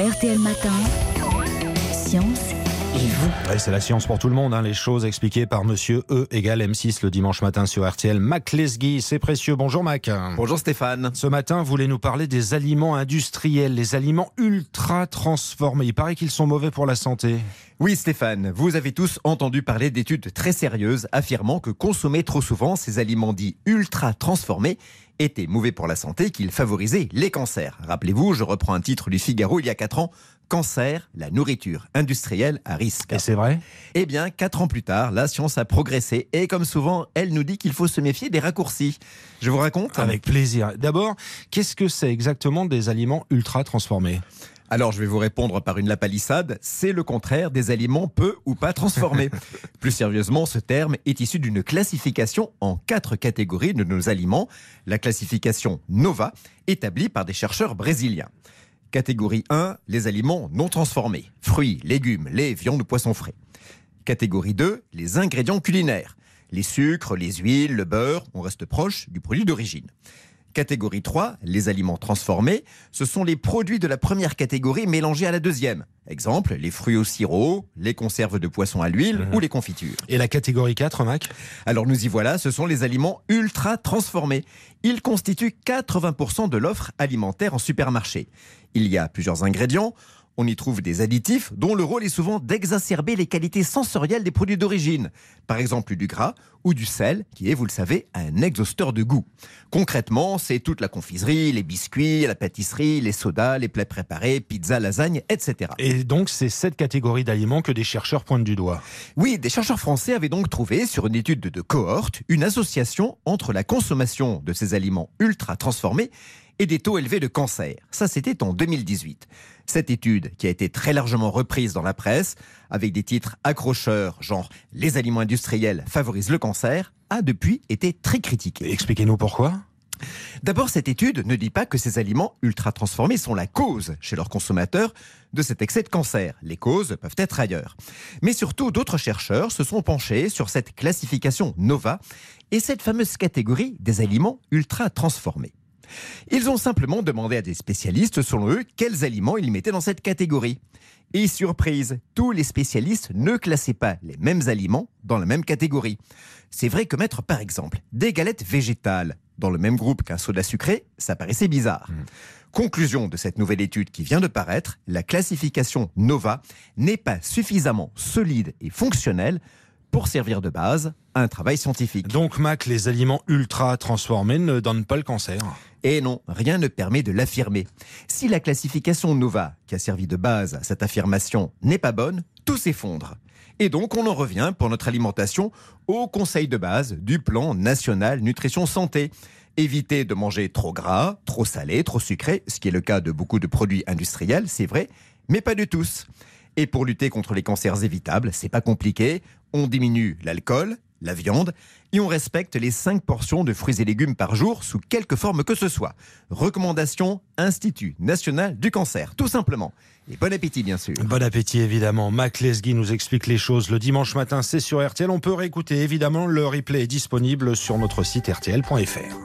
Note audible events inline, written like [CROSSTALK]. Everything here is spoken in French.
RTL Matin, Science et vous. Ouais, c'est la science pour tout le monde, hein, les choses expliquées par monsieur E égale M6 le dimanche matin sur RTL. Mac Lesguy, c'est précieux. Bonjour Mac. Bonjour Stéphane. Ce matin, vous voulez nous parler des aliments industriels, les aliments ultra transformés. Il paraît qu'ils sont mauvais pour la santé. Oui Stéphane, vous avez tous entendu parler d'études très sérieuses affirmant que consommer trop souvent ces aliments dits ultra transformés était mauvais pour la santé, qu'ils favorisaient les cancers. Rappelez-vous, je reprends un titre du Figaro il y a 4 ans, Cancer, la nourriture industrielle à risque. Et c'est vrai? Eh bien, 4 ans plus tard, la science a progressé et comme souvent, elle nous dit qu'il faut se méfier des raccourcis. Je vous raconte Avec plaisir. D'abord, qu'est-ce que c'est exactement des aliments ultra transformés? Alors je vais vous répondre par une lapalissade, c'est le contraire des aliments peu ou pas transformés. [LAUGHS] Plus sérieusement, ce terme est issu d'une classification en quatre catégories de nos aliments, la classification NOVA, établie par des chercheurs brésiliens. Catégorie 1, les aliments non transformés, fruits, légumes, lait, viande ou poissons frais. Catégorie 2, les ingrédients culinaires, les sucres, les huiles, le beurre, on reste proche du produit d'origine. Catégorie 3, les aliments transformés, ce sont les produits de la première catégorie mélangés à la deuxième. Exemple, les fruits au sirop, les conserves de poisson à l'huile Mhm. ou les confitures. Et la catégorie 4, Mac? Alors nous y voilà, ce sont les aliments ultra transformés. Ils constituent 80% de l'offre alimentaire en supermarché. Il y a plusieurs ingrédients. On y trouve des additifs dont le rôle est souvent d'exacerber les qualités sensorielles des produits d'origine. Par exemple du gras ou du sel, qui est, vous le savez, un exhausteur de goût. Concrètement, c'est toute la confiserie, les biscuits, la pâtisserie, les sodas, les plats préparés, pizza, lasagne, etc. Et donc, c'est cette catégorie d'aliments que des chercheurs pointent du doigt. Oui, des chercheurs français avaient donc trouvé, sur une étude de cohorte, une association entre la consommation de ces aliments ultra transformés et des taux élevés de cancer. Ça, c'était en 2018. Cette étude, qui a été très largement reprise dans la presse, avec des titres accrocheurs, genre Les aliments industriels favorisent le cancer, a depuis été très critiquée. Expliquez-nous pourquoi D'abord, cette étude ne dit pas que ces aliments ultra transformés sont la cause, chez leurs consommateurs, de cet excès de cancer. Les causes peuvent être ailleurs. Mais surtout, d'autres chercheurs se sont penchés sur cette classification NOVA et cette fameuse catégorie des aliments ultra transformés. Ils ont simplement demandé à des spécialistes, selon eux, quels aliments ils mettaient dans cette catégorie. Et surprise, tous les spécialistes ne classaient pas les mêmes aliments dans la même catégorie. C'est vrai que mettre par exemple des galettes végétales dans le même groupe qu'un soda sucré, ça paraissait bizarre. Conclusion de cette nouvelle étude qui vient de paraître, la classification NOVA n'est pas suffisamment solide et fonctionnelle pour servir de base un travail scientifique. Donc, Mac, les aliments ultra transformés ne donnent pas le cancer. Et non, rien ne permet de l'affirmer. Si la classification NOVA, qui a servi de base à cette affirmation, n'est pas bonne, tout s'effondre. Et donc, on en revient pour notre alimentation au conseil de base du plan national nutrition santé. Éviter de manger trop gras, trop salé, trop sucré, ce qui est le cas de beaucoup de produits industriels, c'est vrai, mais pas de tous. Et pour lutter contre les cancers évitables, c'est pas compliqué. On diminue l'alcool, la viande, et on respecte les 5 portions de fruits et légumes par jour sous quelque forme que ce soit. Recommandation Institut national du cancer, tout simplement. Et bon appétit, bien sûr. Bon appétit, évidemment. Mac Lesguy nous explique les choses. Le dimanche matin, c'est sur RTL. On peut réécouter, évidemment. Le replay est disponible sur notre site rtl.fr.